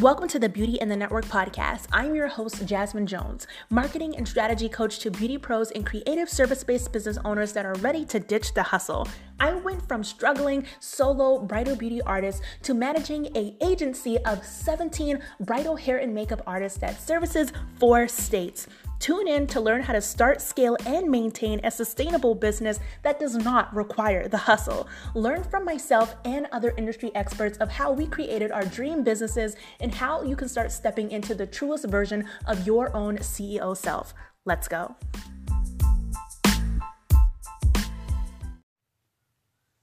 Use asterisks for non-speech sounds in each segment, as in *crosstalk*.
Welcome to the Beauty in the Network podcast. I'm your host, Jasmine Jones, marketing and strategy coach to beauty pros and creative service based business owners that are ready to ditch the hustle. I went from struggling solo bridal beauty artist to managing a agency of 17 bridal hair and makeup artists that services four states. Tune in to learn how to start, scale, and maintain a sustainable business that does not require the hustle. Learn from myself and other industry experts of how we created our dream businesses and how you can start stepping into the truest version of your own CEO self. Let's go.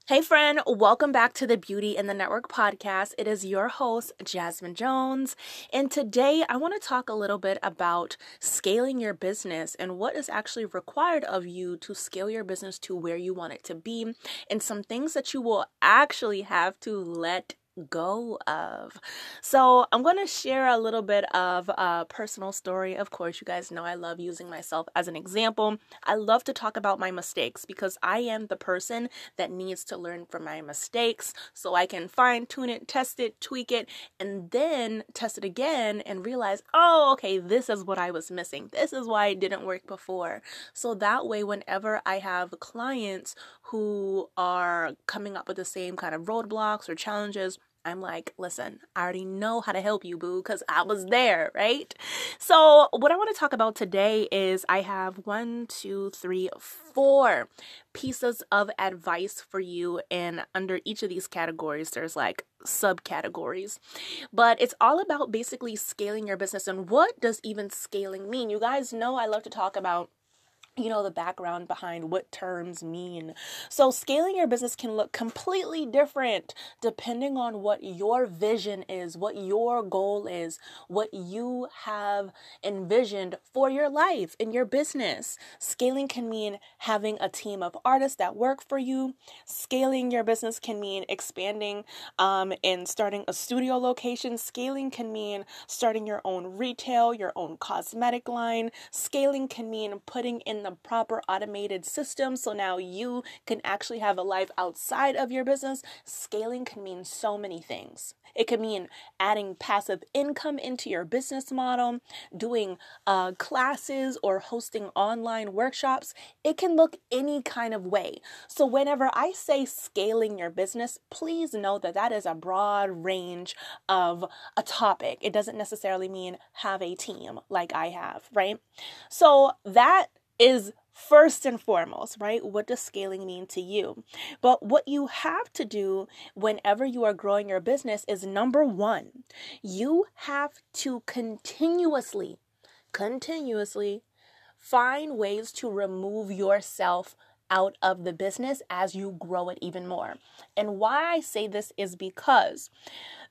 Hey, friend, welcome back to the Beauty in the Network podcast. It is your host, Jasmine Jones. And today I want to talk a little bit about scaling your business and what is actually required of you to scale your business to where you want it to be, and some things that you will actually have to let go of. So, I'm going to share a little bit of a personal story. Of course, you guys know I love using myself as an example. I love to talk about my mistakes because I am the person that needs to learn from my mistakes so I can fine tune it, test it, tweak it, and then test it again and realize, oh, okay, this is what I was missing. This is why it didn't work before. So that way, whenever I have clients who are coming up with the same kind of roadblocks or challenges, I'm like, listen, I already know how to help you, boo, because I was there, right? So, what I want to talk about today is I have one, two, three, four pieces of advice for you. And under each of these categories, there's like subcategories. But it's all about basically scaling your business. And what does even scaling mean? You guys know I love to talk about you know the background behind what terms mean. So scaling your business can look completely different depending on what your vision is, what your goal is, what you have envisioned for your life in your business. Scaling can mean having a team of artists that work for you. Scaling your business can mean expanding um, and starting a studio location. Scaling can mean starting your own retail, your own cosmetic line. Scaling can mean putting in the proper automated system so now you can actually have a life outside of your business. Scaling can mean so many things. It can mean adding passive income into your business model, doing uh, classes, or hosting online workshops. It can look any kind of way. So, whenever I say scaling your business, please know that that is a broad range of a topic. It doesn't necessarily mean have a team like I have, right? So, that is first and foremost, right? What does scaling mean to you? But what you have to do whenever you are growing your business is number one, you have to continuously, continuously find ways to remove yourself out of the business as you grow it even more. And why I say this is because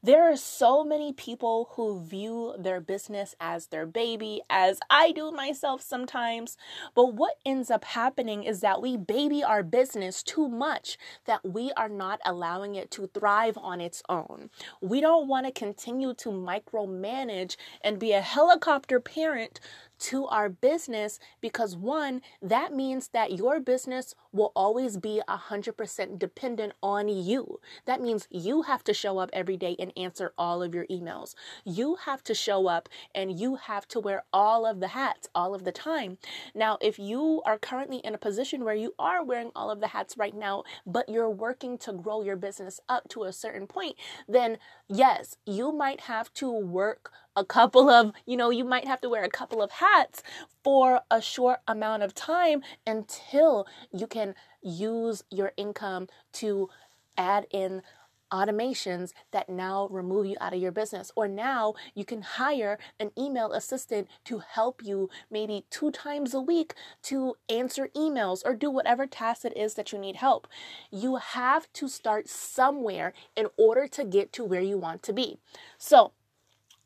there are so many people who view their business as their baby, as I do myself sometimes. But what ends up happening is that we baby our business too much, that we are not allowing it to thrive on its own. We don't want to continue to micromanage and be a helicopter parent to our business because one, that means that your business will always be 100% dependent on you. That means you have to show up every day and answer all of your emails. You have to show up and you have to wear all of the hats all of the time. Now, if you are currently in a position where you are wearing all of the hats right now, but you're working to grow your business up to a certain point, then yes, you might have to work a couple of, you know, you might have to wear a couple of hats for a short amount of time until you can use your income to add in automations that now remove you out of your business. Or now you can hire an email assistant to help you maybe two times a week to answer emails or do whatever task it is that you need help. You have to start somewhere in order to get to where you want to be. So,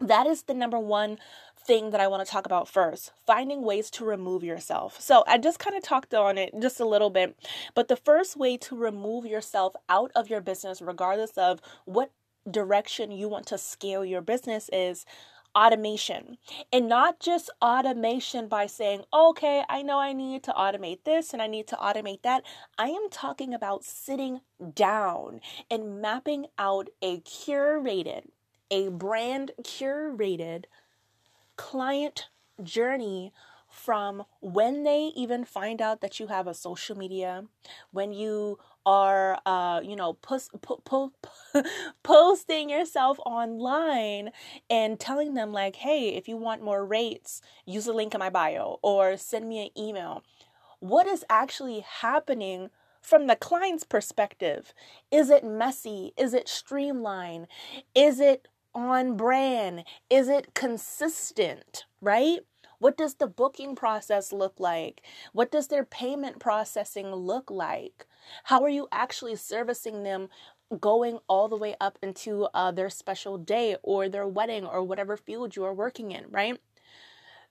that is the number one thing that I want to talk about first finding ways to remove yourself. So, I just kind of talked on it just a little bit, but the first way to remove yourself out of your business, regardless of what direction you want to scale your business, is automation. And not just automation by saying, okay, I know I need to automate this and I need to automate that. I am talking about sitting down and mapping out a curated a brand curated client journey from when they even find out that you have a social media, when you are, uh, you know, post, po- po- posting yourself online and telling them, like, hey, if you want more rates, use the link in my bio or send me an email. What is actually happening from the client's perspective? Is it messy? Is it streamlined? Is it on brand? Is it consistent? Right? What does the booking process look like? What does their payment processing look like? How are you actually servicing them going all the way up into uh, their special day or their wedding or whatever field you are working in, right?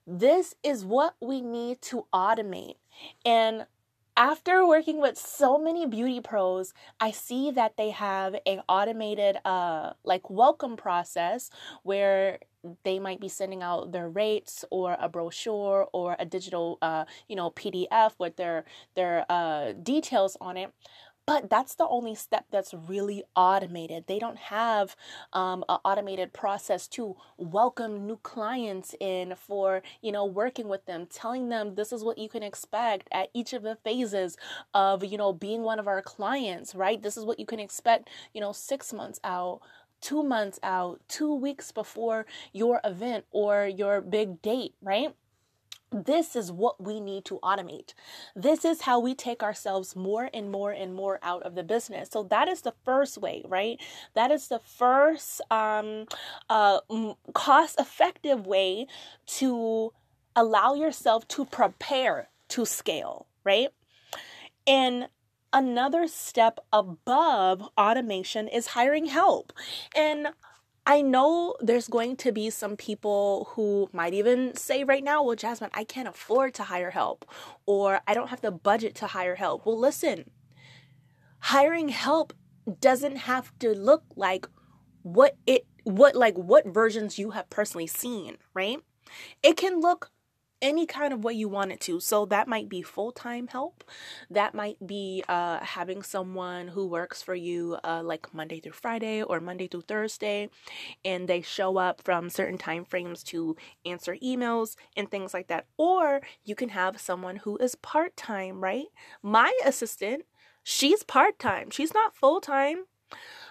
This is what we need to automate. And after working with so many beauty pros i see that they have a automated uh like welcome process where they might be sending out their rates or a brochure or a digital uh you know pdf with their their uh details on it but that's the only step that's really automated. They don't have um, an automated process to welcome new clients in for, you know, working with them, telling them this is what you can expect at each of the phases of, you know, being one of our clients, right? This is what you can expect, you know, six months out two months out, two weeks before your event or your big date, right? This is what we need to automate. This is how we take ourselves more and more and more out of the business. So that is the first way, right? That is the first um, uh, cost effective way to allow yourself to prepare to scale, right? And another step above automation is hiring help. And I know there's going to be some people who might even say right now, well, Jasmine, I can't afford to hire help, or I don't have the budget to hire help. Well, listen, hiring help doesn't have to look like what it what like what versions you have personally seen, right? It can look any kind of way you want it to. So that might be full time help. That might be uh, having someone who works for you uh, like Monday through Friday or Monday through Thursday, and they show up from certain time frames to answer emails and things like that. Or you can have someone who is part time, right? My assistant, she's part time, she's not full time.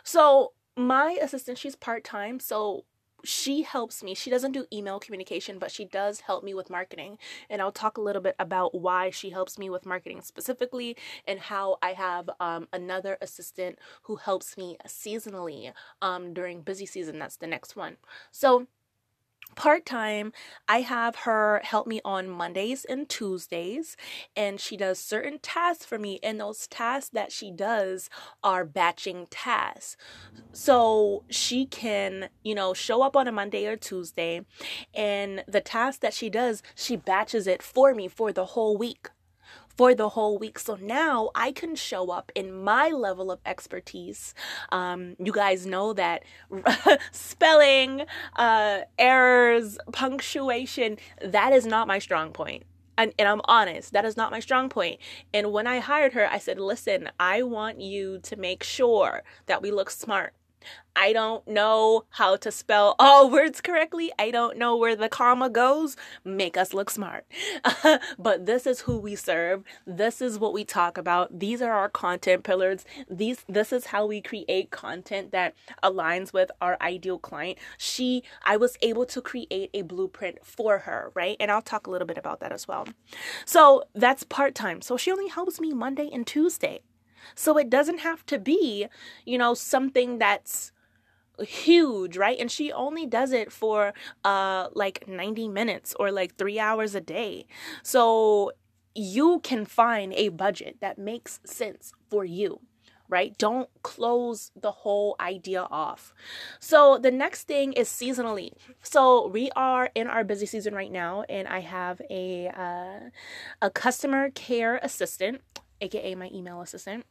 So my assistant, she's part time. So she helps me. She doesn't do email communication, but she does help me with marketing. And I'll talk a little bit about why she helps me with marketing specifically and how I have um, another assistant who helps me seasonally um, during busy season. That's the next one. So, part time, I have her help me on Mondays and Tuesdays, and she does certain tasks for me. And those tasks that she does are batching tasks. So she can, you know, show up on a Monday or Tuesday, and the task that she does, she batches it for me for the whole week for the whole week. So now I can show up in my level of expertise. Um, you guys know that *laughs* spelling, uh, errors, punctuation, that is not my strong point. And, and, I'm honest, that is not my strong point. And when I hired her, I said, listen, I want you to make sure that we look smart. I don't know how to spell all *laughs* words correctly. I don't know where the comma goes. Make us look smart. *laughs* but this is who we serve. This is what we talk about. These are our content pillars. These this is how we create content that aligns with our ideal client. She I was able to create a blueprint for her, right? And I'll talk a little bit about that as well. So, that's part-time. So she only helps me Monday and Tuesday. So it doesn't have to be, you know, something that's huge, right? And she only does it for uh like 90 minutes or like 3 hours a day. So you can find a budget that makes sense for you right? Don't close the whole idea off. So the next thing is seasonally. So we are in our busy season right now, and I have a uh, a customer care assistant, aka my email assistant,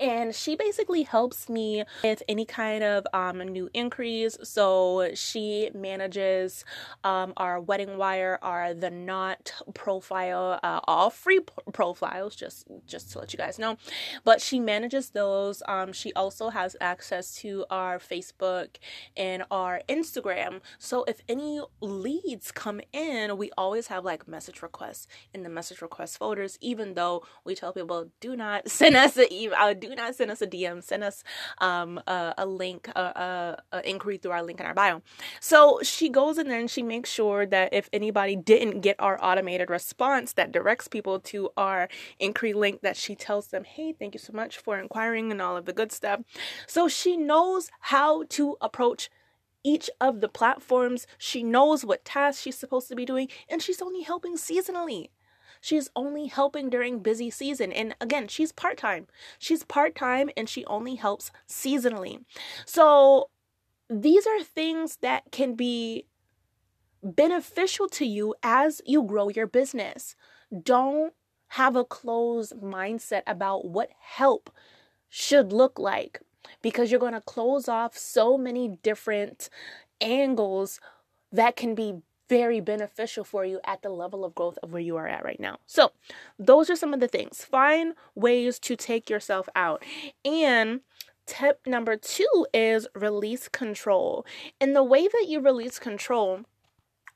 and she basically helps me with any kind of um, new inquiries. So she manages um, our wedding wire, our the knot profile, uh, all free profiles, just just to let you guys know. But she manages those. Um, she also has access to our Facebook and our Instagram. So if any leads come in, we always have like message requests in the message request folders. Even though we tell people do not *laughs* send us an email, uh, do not send us a DM, send us um, a, a link, a, a, a, inquiry through our link in our bio. So she goes in there and she makes sure that if anybody didn't get our automated response that directs people to our inquiry link, that she tells them, hey, thank you so much for inquiring and all of the good stuff. So she knows how to approach each of the platforms. She knows what tasks she's supposed to be doing, and she's only helping seasonally. She's only helping during busy season. And again, she's part time. She's part time and she only helps seasonally. So these are things that can be beneficial to you as you grow your business. Don't have a closed mindset about what help should look like because you're going to close off so many different angles that can be very beneficial for you at the level of growth of where you are at right now. So, those are some of the things. Find ways to take yourself out. And tip number two is release control. And the way that you release control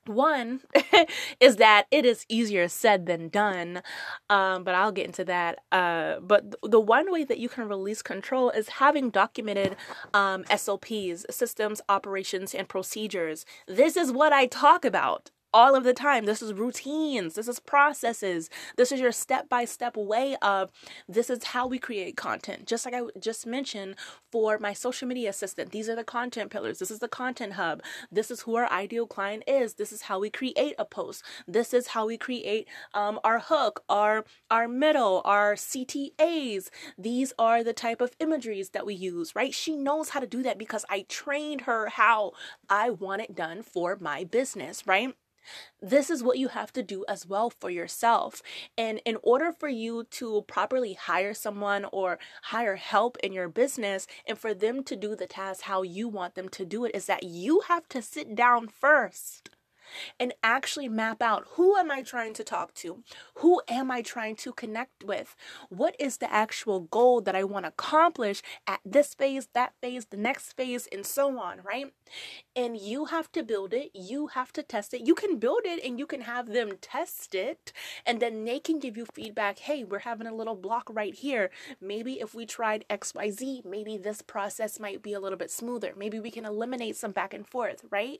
one *laughs* is that it is easier said than done. Um, but i'll get into that. Uh, but th- the one way that you can release control is having documented um, sops systems operations and procedures. This is what i talk about all of the time. This is routines, this is processes, this is your step by step way of this is how we create content. Just like I just mentioned for my social media assistant, these are the content pillars, this is the content hub, this is who our ideal client is, this is how we create a post, this is how we create um, our hook, our, our middle, our CTAs. These are the type of imageries that we use, right? She knows how to do that because I trained her how I want it done for my business, right? This is what you have to do as well for yourself. And in order for you to properly hire someone or hire help in your business and for them to do the task how you want them to do it, is that you have to sit down first and actually map out who am I trying to talk to? Who am I trying to connect with? What is the actual goal that I want to accomplish at this phase, that phase, the next phase, and so on, right? And you have to build it, you have to test it. You can build it and you can have them test it, and then they can give you feedback. Hey, we're having a little block right here. Maybe if we tried XYZ, maybe this process might be a little bit smoother. Maybe we can eliminate some back and forth, right?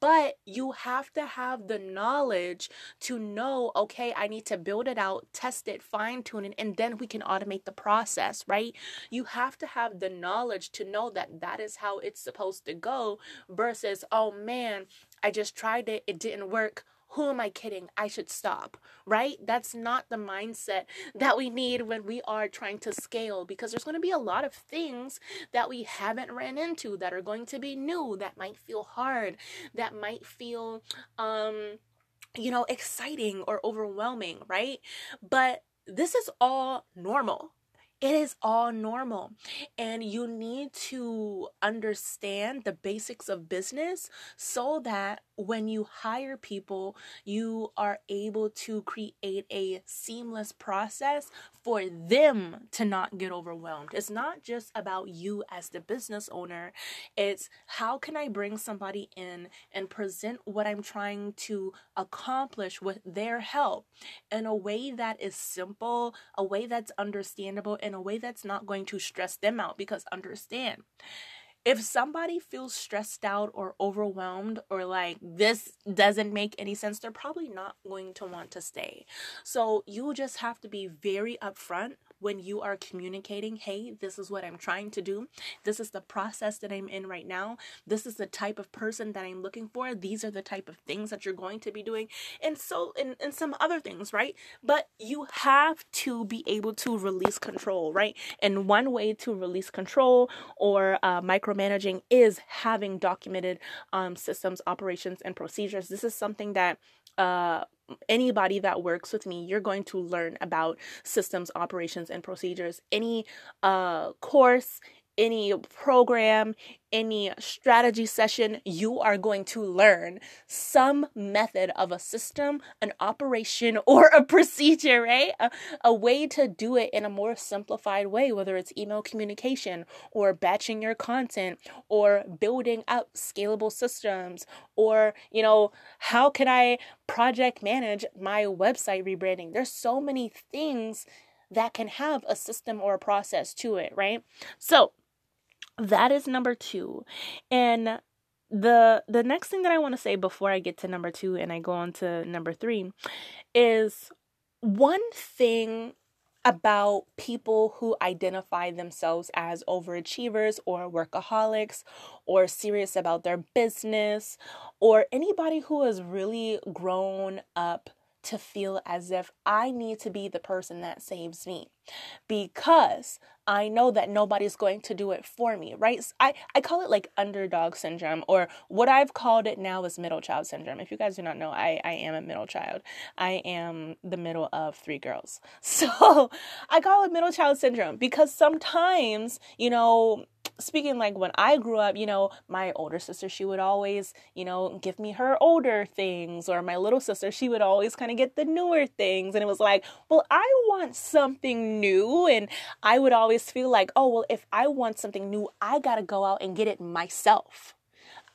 But you have have to have the knowledge to know, okay, I need to build it out, test it, fine tune it, and then we can automate the process, right? You have to have the knowledge to know that that is how it's supposed to go versus, oh man, I just tried it, it didn't work who am I kidding? I should stop, right? That's not the mindset that we need when we are trying to scale because there's going to be a lot of things that we haven't ran into that are going to be new, that might feel hard, that might feel, um, you know, exciting or overwhelming, right? But this is all normal it is all normal. And you need to understand the basics of business so that when you hire people, you are able to create a seamless process for them to not get overwhelmed. It's not just about you as the business owner, it's how can I bring somebody in and present what I'm trying to accomplish with their help in a way that is simple, a way that's understandable, in a way that's not going to stress them out. Because understand, if somebody feels stressed out or overwhelmed or like this doesn't make any sense, they're probably not going to want to stay. So you just have to be very upfront when you are communicating, hey, this is what I'm trying to do. This is the process that I'm in right now. This is the type of person that I'm looking for. These are the type of things that you're going to be doing. And so, and, and some other things, right? But you have to be able to release control, right? And one way to release control or uh, micromanaging is having documented um, systems, operations, and procedures. This is something that uh, anybody that works with me, you're going to learn about systems, operations, and procedures. Any uh, course, any program, any strategy session, you are going to learn some method of a system, an operation, *laughs* or a procedure, right? A, a, way to do it in a more simplified way, whether it's email communication or batching your content or building up scalable systems or, you know, how can I project manage my website rebranding? There's so many things that can have a system or a process to it, right? So, that is number 2. And the the next thing that I want to say before I get to number 2 and I go on to number 3 is one thing about people who identify themselves as overachievers or workaholics or serious about their business or anybody who has really grown up to feel as if I need to be the person that saves me because I know that nobody's going to do it for me, right? I, I call it like underdog syndrome, or what I've called it now is middle child syndrome. If you guys do not know, I, I am a middle child. I am the middle of three girls. *laughs* So I call it middle child syndrome because sometimes, you know, speaking like when I grew up, you know, my older sister, she would always, you know, give me her older things, or my little sister, she would always kind of get the newer things. And it was like, well, I want something new. And I would always feel like, oh, well, if I want something new, I got to go out and get it myself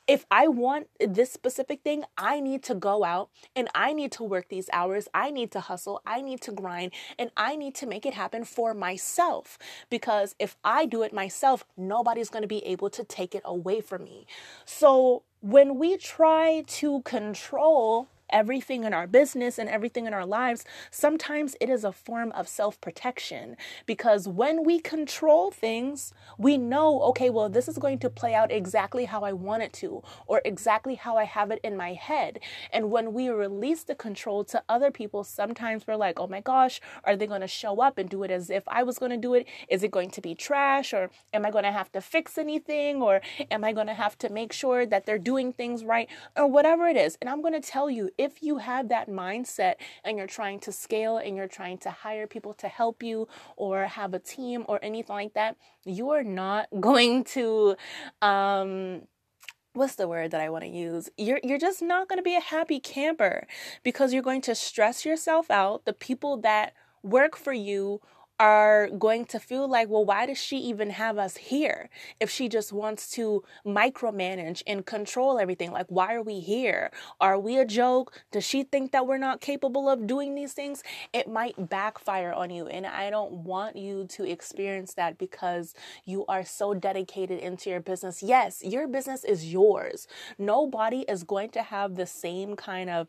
if I want this specific thing, I need to go out and I need to work these hours. I need to hustle. I need to grind and I need to make it happen for myself. Because if I do it myself, nobody's going to be able to take it away from me. So when we try to control everything in our business and everything in our lives, sometimes it is a form of self protection because when we control things, we know, okay, well, this is going to play out exactly how I want it to or exactly how I have it in my head. And when we release the control to other people, sometimes we're like, oh my gosh, are they going to show up and do it as if I was going to do it? Is it going to be trash or am I going to have to fix anything or am I going to have to make sure that they're doing things right or whatever it is? And I'm going to tell you, if you have that mindset and you're trying to scale and you're trying to hire people to help you or have a team or anything like that, you are not *laughs* going to um what's the word that I want to use? You're you're just not going to be a happy camper because you're going to stress yourself out. The people that work for you are going to feel like, well, why does she even have us here if she just wants to micromanage and control everything? Like, why are we here? Are we a joke? Does she think that we're not capable of doing these things? It might backfire on you. And I don't want you to experience that because you are so dedicated into your business. Yes, your business is yours. Nobody is going to have the same kind of,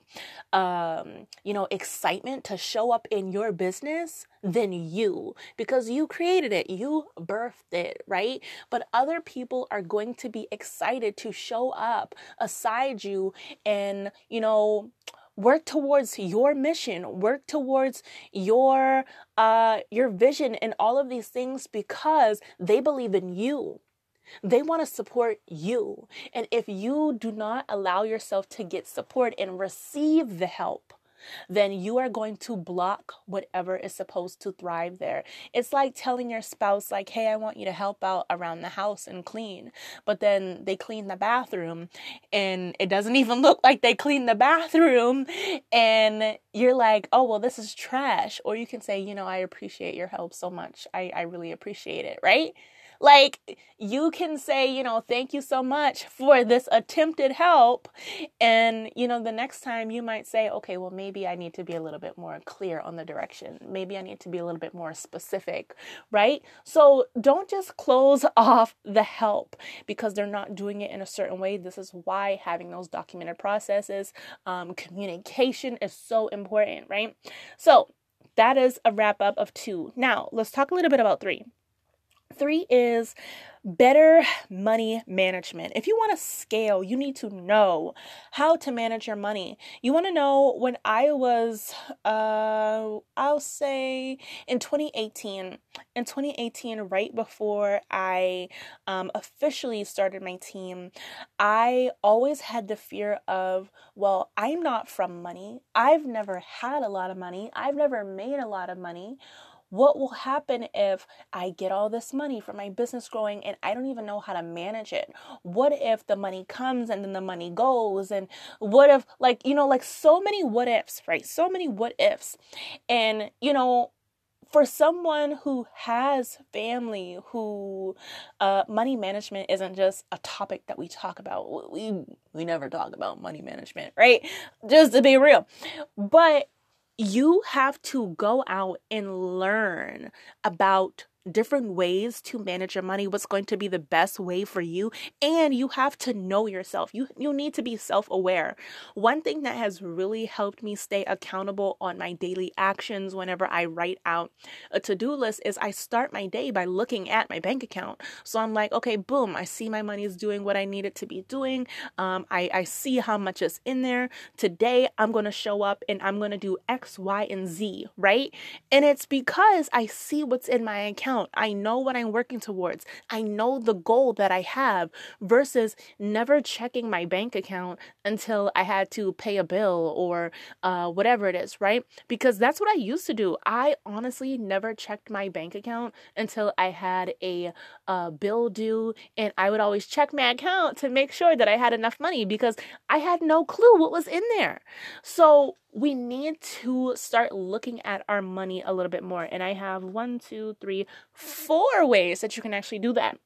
um, you know, excitement to show up in your business than you because you created it, you birthed it, right? But other people are going to be excited to show up aside you and, you know, work towards your mission work towards your uh your vision and all of these things because they believe in you they want to support you. And if you do not allow yourself to get support and receive the help, then you are going to block whatever is supposed to thrive there. It's like telling your spouse, like, hey, I want you to help out around the house and clean. But then they clean the bathroom and it doesn't *laughs* even look like they clean the bathroom. And you're like, oh, well, this is trash. Or you can say, you know, I appreciate your help so much. I, I really appreciate it, right? Like you can say, you know, thank you so much for this attempted help. And, you know, the next time you might say, okay, well, maybe I need to be a little bit more clear on the direction. Maybe I need to be a little bit more specific, right? So don't just close *laughs* off the help because they're not doing it in a certain way. This is why having those documented processes, um, communication is so important, right? So that is a wrap up of two. Now, let's talk a little bit about three. Three is better money management. If you want to scale, you need to know how to manage your money. You want to know when I was, uh, I'll say in 2018, in 2018, right before I um, officially started my team, I always had the fear of, well, I'm not from money. I've never had a lot of money. I've never made a lot of money what will happen if I get all this money from my business growing and I don't even know how to manage it? What if the money comes and then the money goes? And what if, like, you know, like so many what ifs, right? So many what ifs. And, you know, for someone who has family who uh, money management isn't just a topic that we talk about we we never talk about money management right just to be real but you have to go out and learn about different ways to manage your money what's going to be the best way for you and you have to know yourself. You you need to be self-aware. One thing that has really helped me stay accountable on my daily actions whenever i write out a to-do list is i start my day by looking at my bank account. So i'm like okay boom i see my money is doing what i need it to be doing. Um, I, I see how much is in there. Today i'm going to show up and i'm going to do x y and z right? And it's because i see what's in my account account. I know what I'm working towards. I know the goal that I have versus never checking my bank account until I had to pay a bill or uh, whatever it is, right? Because that's what I used to do. I honestly never checked my bank account until I had a uh, bill due, and I would always check my account to make sure that I had enough money because I had no clue what was in there. So we need to start looking at our money a little bit more. And I have one, two, three, four ways that you can actually do that.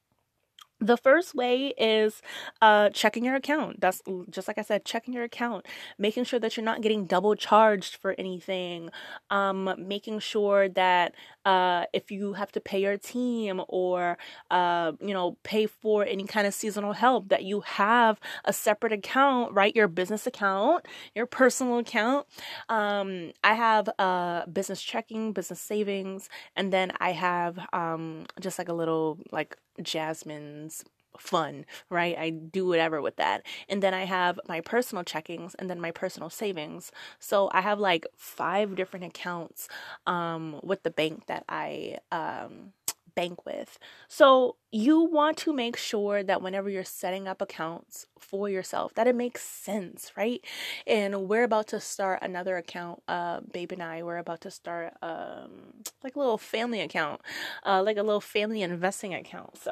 The first way is uh, checking your account. That's just like I said, checking your account, making sure that you're not getting double charged for anything, um, making sure that uh, if you have to pay your team or uh, you know pay for any kind of seasonal help, that you have a separate account, right? Your business account, your personal account. Um, I have a business checking, business savings, and then I have um, just like a little like Fun, right? I do whatever with that. And then I have my personal checkings and then my personal savings. So I have like five different accounts um with the bank that I um bank with. So you want to make sure that whenever you're setting up accounts for yourself that it makes sense, right? And we're about to start another account, uh Babe and I, we're about to start um like a little family account, uh like a little family investing account. So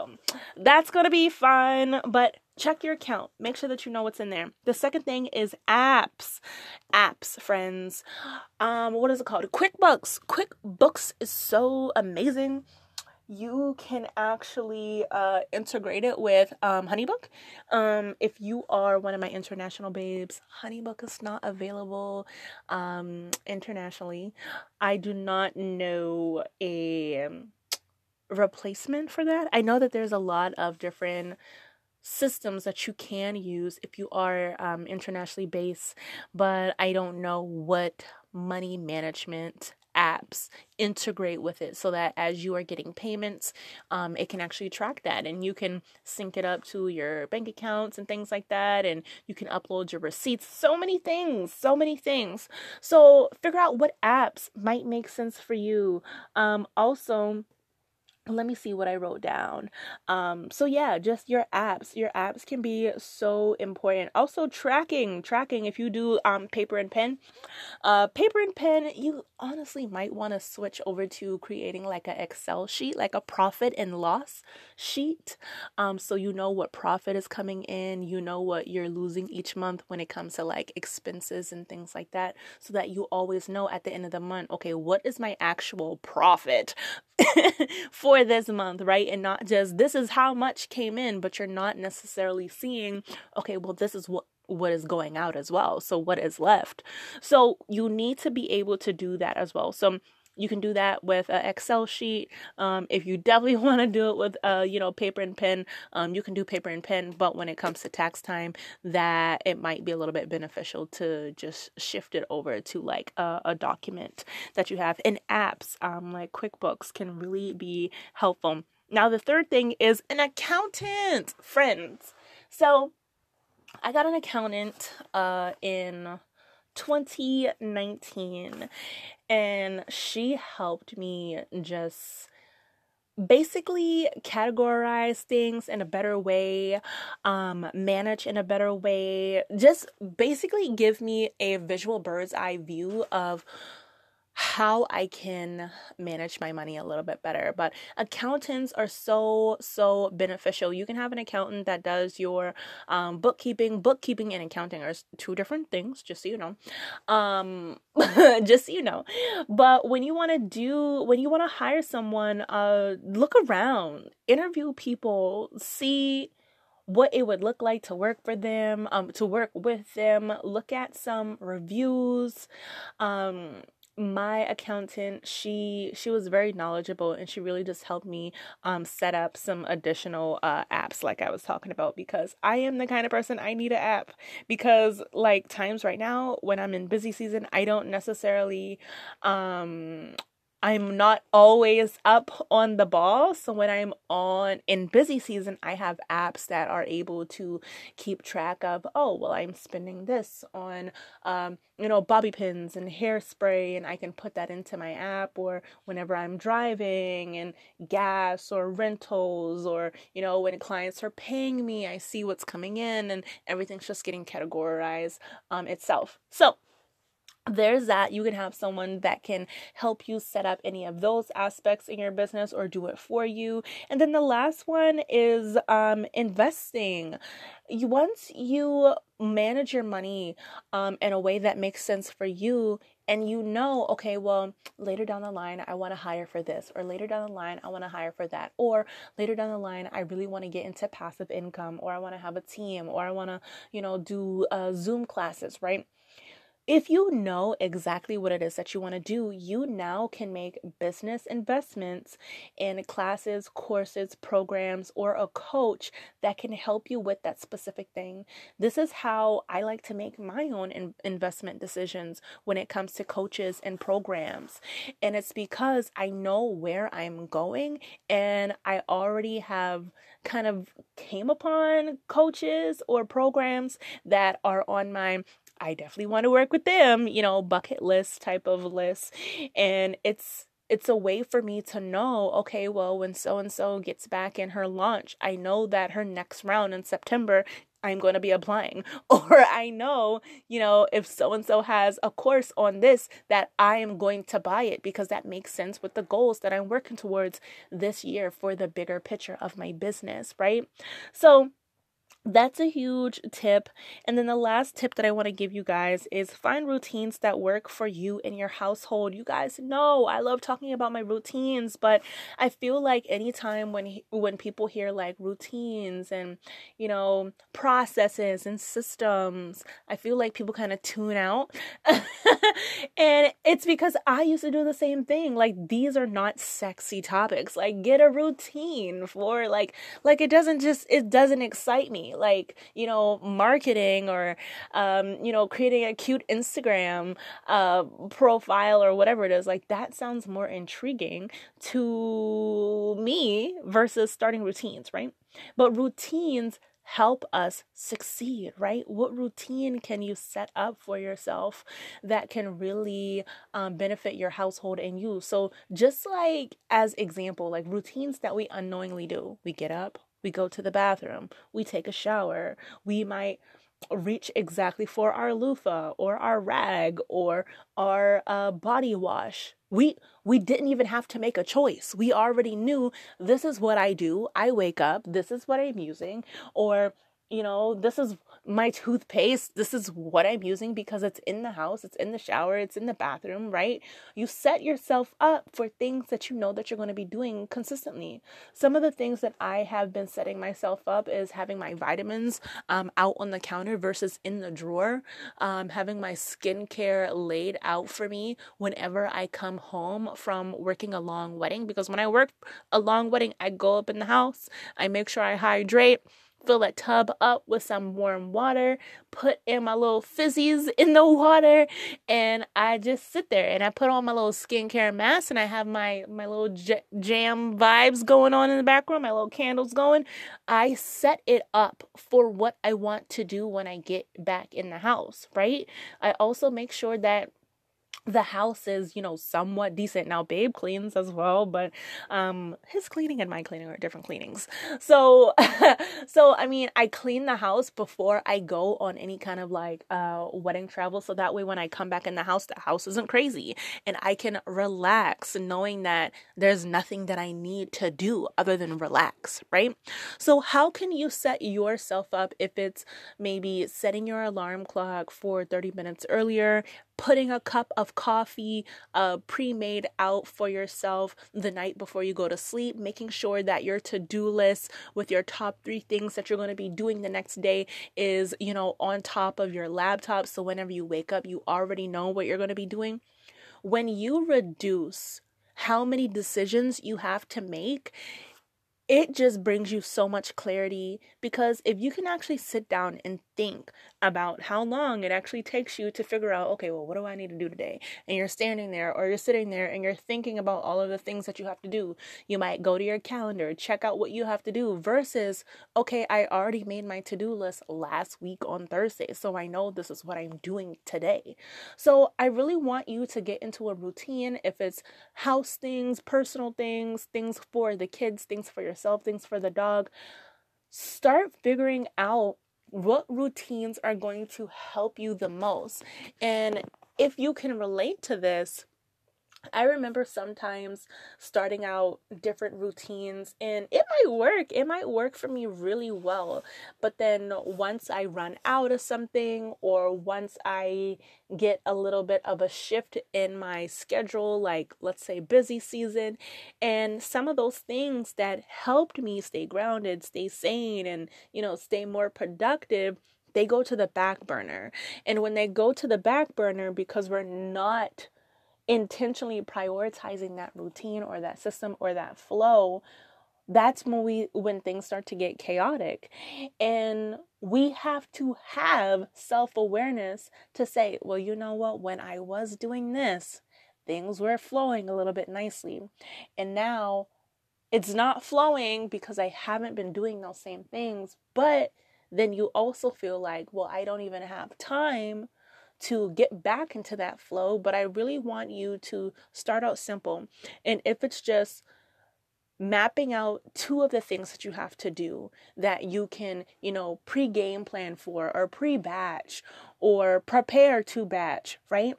that's to be fun, but check your account. Make sure that you know what's in there. The second thing is apps. Apps, friends. Um what is it called? QuickBooks. QuickBooks is so amazing you can actually uh, integrate it with um, Honeybook. Um, if you are one of my international babes, Honeybook is not available um, internationally. I do not know a replacement for that. I know that there's a lot of different systems that you can use if you are um, internationally based, but I don't know what money management apps integrate with it so that as you are getting payments, um, it can actually track that and you can sync it up to your bank accounts and things like that. And you can upload your receipts. So many things, so many things. So figure out what apps might make sense for you. Um, also, let me see what I wrote down. Um, so yeah, just your apps. Your apps can be so important. Also tracking, tracking if you do um paper and pen. Uh paper and pen, you honestly might want to switch over to creating like an Excel sheet, like a profit and loss sheet. Um so you know what profit is coming in, you know what you're losing each month when it comes to like expenses and things like that so that you always know at the end of the month, okay, what is my actual profit *laughs* for for this month, right? And not just this is how much came in, but you're not necessarily seeing, okay, well, this is what what is going out as well. So what is left? So you need to be able to do that as well. So you can do that with an Excel sheet. Um, if you definitely *laughs* want to do it with, uh, you know, paper and pen, um, you can do paper and pen. But when it comes to tax time, that it might be a little bit beneficial to just shift it over to like a, a document that you have. And apps, um, like QuickBooks, can really be helpful Now, the third thing is an accountant, friends. So, I got an accountant uh, in 2019, and she helped me just basically categorize things in a better way, um, manage in a better way, just basically give me a visual bird's eye view of how I can manage my money a little bit better. But accountants are so, so beneficial. You can have an accountant that does your um, bookkeeping. Bookkeeping and accounting are two different things, just so you know. Um, *laughs* just so you know. But when you want to do, when you want to hire someone, uh, look around, interview people, see what it would look like to work for them, um, to work with them, look at some reviews, um, my accountant she she was very knowledgeable and she really just helped me um set up some additional uh apps like I was talking about because I am the kind of person I need an app because like times right now when I'm in busy season I don't necessarily um I'm not always up on the ball. So when I'm on in busy season, I have apps that are able to keep track of, oh, well, I'm spending this on, um, you know, bobby pins and hairspray, and I can put that into my app. Or whenever I'm driving and gas or rentals, or, you know, when clients are paying me, I see what's coming in and everything's just getting categorized um, itself. So, there's that. You can have someone that can help you set up any of those aspects in your business or do it for you. And then the last one is um, investing. You, once you manage your money um, in a way that makes sense for you and you know okay well later down the line i want to hire for this or later down the line i want to hire for that or later down the line i really want to get into passive income or i want to have a team or i want to you know do uh, zoom classes right if you know exactly what it is that you want to do, you now can make business investments in classes, courses, programs, or a coach that can help you with that specific thing. This is how I like to make my own in- investment decisions when it comes to coaches and programs. And it's because I know where I'm going and I already have kind of came upon coaches or programs that are on my I definitely want to work with them, you know, bucket list type of list. And it's it's a way for me to know, okay, well, when so and so gets back in her launch, I know that her next round in September I'm going to be applying. *laughs* Or I know, you know, if so and so has a course on this, that I am going to buy it because that makes sense with the goals that I'm working towards this year for the bigger picture of my business, right? So, that's a huge tip. And then the last tip that I want to give you guys is find routines that work for you and your household. You guys know I love talking about my routines, but I feel like anytime when when people hear like routines and, you know, processes and systems, I feel like people kind of tune out. *laughs* and it's because I used to do the same thing. Like these are not sexy topics. Like get a routine for like like it doesn't just it doesn't excite me like you know marketing or um, you know creating a cute instagram uh, profile or whatever it is like that sounds more intriguing to me versus starting routines right but routines help us succeed, right? What routine can you set up for yourself that can really um, benefit your household and you? So, just like as example, like routines that we unknowingly do, we get up, we go to the bathroom, we take a shower, we might reach exactly for our loofah or our rag or our uh, body wash. We we didn't even have to make a choice. We already knew this is what I do. I wake up, this is what I'm using, or you know, this is my toothpaste. This is what I'm using because it's in the house, it's in the shower, it's in the bathroom, right? You set yourself up for things that you know that you're going to be doing consistently. Some of the things that I have been setting myself up is having my vitamins um, out on the counter versus in the drawer, um, having my skincare laid out for me whenever I come home from working a long wedding. Because when I work a long wedding, I go up in the house, I make sure I hydrate fill a tub up with some warm water, put in my little fizzies *laughs* in the water, and I just sit there and I put on my little skincare mask and I have my my little j- jam vibes going on in the background, my little candles going. I set it up for what I want to do when I get back in the house, right? I also make sure that the house is you know somewhat decent. Now babe cleans as well but um his cleaning and my cleaning are different cleanings. So *laughs* so i mean i clean the house before i go on any kind of like uh wedding travel. So that way when i come back in the house the house isn't crazy. And i can relax knowing that there's nothing that i need to do other than relax right? So how can you set yourself up if it's maybe setting your alarm clock for 30 minutes earlier putting a cup of coffee uh, pre made out for yourself the night before you go to sleep, making sure that your to do list with your top three things that you're going to be doing the next day is, you know, on top of your laptop. So whenever you wake up, you already know what you're going to be doing. When you reduce how many decisions you have to make, it just brings you so much clarity because if you can actually sit down and think about how long it actually takes you to figure out, okay, well, what do I need to do today? And you're standing there or you're sitting there and you're thinking about all of the things that you have to do. You might go to your calendar, check out what you have to do versus, okay, I already made my to do list last week on Thursday, so I know this is what I'm doing today. So I really want you to get into a routine if it's house things, personal things, things for the kids, things for yourself, things for the dog. Start figuring out what routines are going to help you the most. And if you can relate to this, I remember sometimes starting out different routines and it might work. It might work for me really well. But then once I run out of something or once I get a little bit of a shift in my schedule, like let's say busy season, and some of those things that helped me stay grounded, stay sane, and you know, stay more productive they go to the back burner. And when they go to the back burner because we're not intentionally prioritizing that routine or that system or that flow that's when we when things start to get chaotic. And we have to have self-awareness to say well you know what? When i was doing this things were flowing a little bit nicely. And now it's not flowing because i haven't been doing those same things. But then you also feel like well i don't even have time to get back into that flow, but I really want you to start out simple. And if it's just mapping out two of the things that you have to do that you can, you know, pre game plan for or pre batch or prepare to batch, right?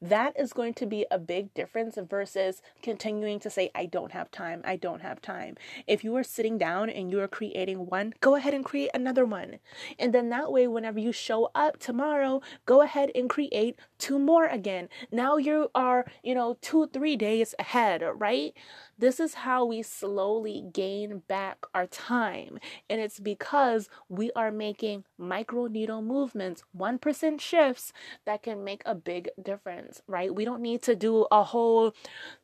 That is going to be a big difference versus continuing to say, I don't have time, I don't have time. If you are sitting down and you are creating one, go ahead and create another one. And then that way, whenever you show up tomorrow, go ahead and create two more again. Now you are, you know, two, three days ahead, right? This is how we slowly gain back our time. And it's because we are making micro needle movements, 1% shifts that can make a big difference, right? We don't need to do a whole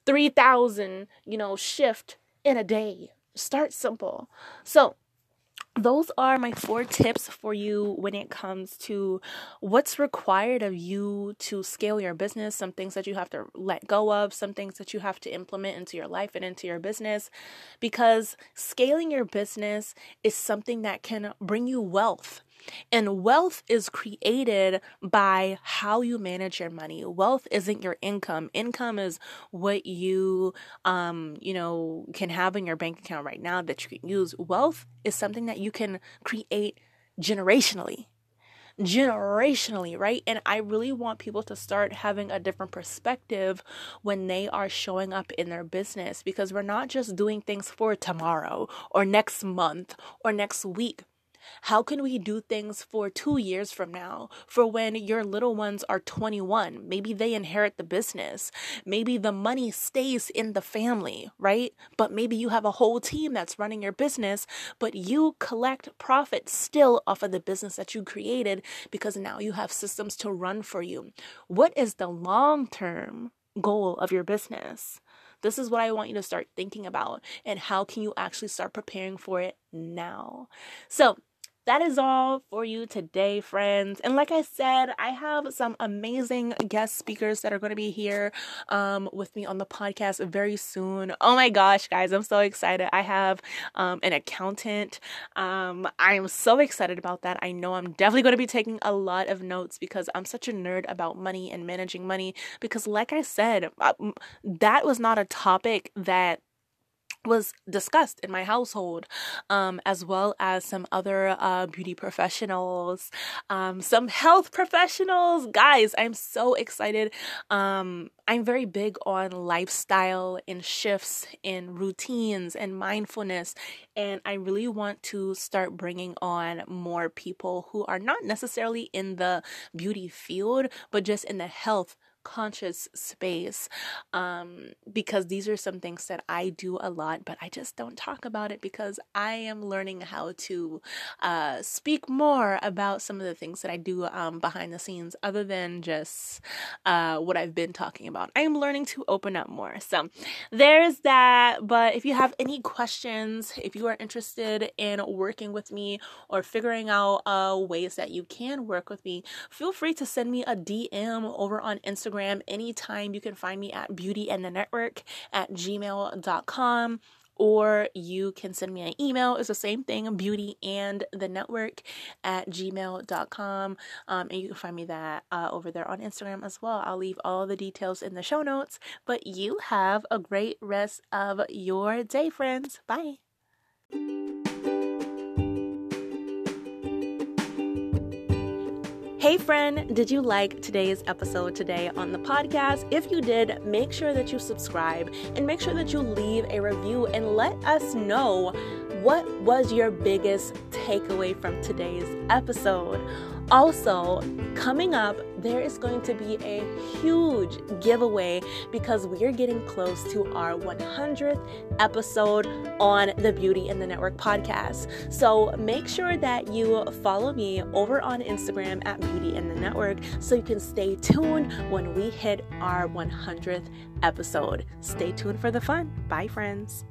3000, you know, shift in a day. Start simple. So, those are my four tips for you when it comes to what's required of you to scale your business, some things that you have to let go of, some things that you have to implement into your life and into your business. Because scaling your business is something that can bring you wealth. And wealth is created by how you manage your money. Wealth isn't your income. Income is what you um, you know, can have in your bank account right now that you can use. Wealth is something that you can create generationally generationally, right? And I really want people to start having a different perspective when they are showing up in their business because we're not just doing things for tomorrow or next month or next week. How can we do things for two years from now, for when your little ones are 21? Maybe they inherit the business. Maybe the money stays in the family, right? But maybe you have a whole team that's running your business, but you collect profit still off of the business that you created because now you have systems to run for you. What is the long term goal of your business? This is what I want you to start thinking about, and how can you actually start preparing for it now? So, that is all for you today, friends. And like I said, I have some amazing guest speakers that are going to be here um, with me on the podcast very soon. Oh my gosh, guys, I'm so excited. I have um, an accountant. Um, I'm so excited about that. I know I'm definitely going to be taking a lot of notes because I'm such a nerd about money and managing money. Because, like I said, uh, that was not a topic that was discussed in my household, um, as well as some other uh, beauty professionals, um, some health professionals. Guys, I'm so excited. Um, I'm very big on lifestyle and shifts in routines and mindfulness, and I really want to start bringing on more people who are not necessarily in the beauty field, but just in the health conscious space um, because these are some things that I do a lot, but I just don't talk about it because I am learning how to uh, speak more about some of the things that I do um, behind the scenes other than just uh, what I've been talking about. I am learning to open up more. So there's that. But if you have any questions, if you are interested in working with me or figuring out uh, ways that you can work with me, feel free to send me a DM over on Instagram Instagram anytime. You can find me at beauty and the network at gmail.com or you can send me an email. It's the same thing, beauty and the network at gmail.com. Um, and you can find me that uh, over there on Instagram as well. I'll leave all the details in the show notes. But you have a great rest of your day, friends. Bye. Hey, friend, did you like today's episode today on the podcast? If you did, make sure that you subscribe and make sure that you leave a review and let us know what was your biggest takeaway from today's episode. Also, coming up, there is going to be a huge giveaway because we are getting close to our 100th episode on the Beauty in the Network podcast. So make sure that you follow me over on Instagram at Beauty in the Network so you can stay tuned when we hit our 100th episode. Stay tuned for the fun. Bye, friends.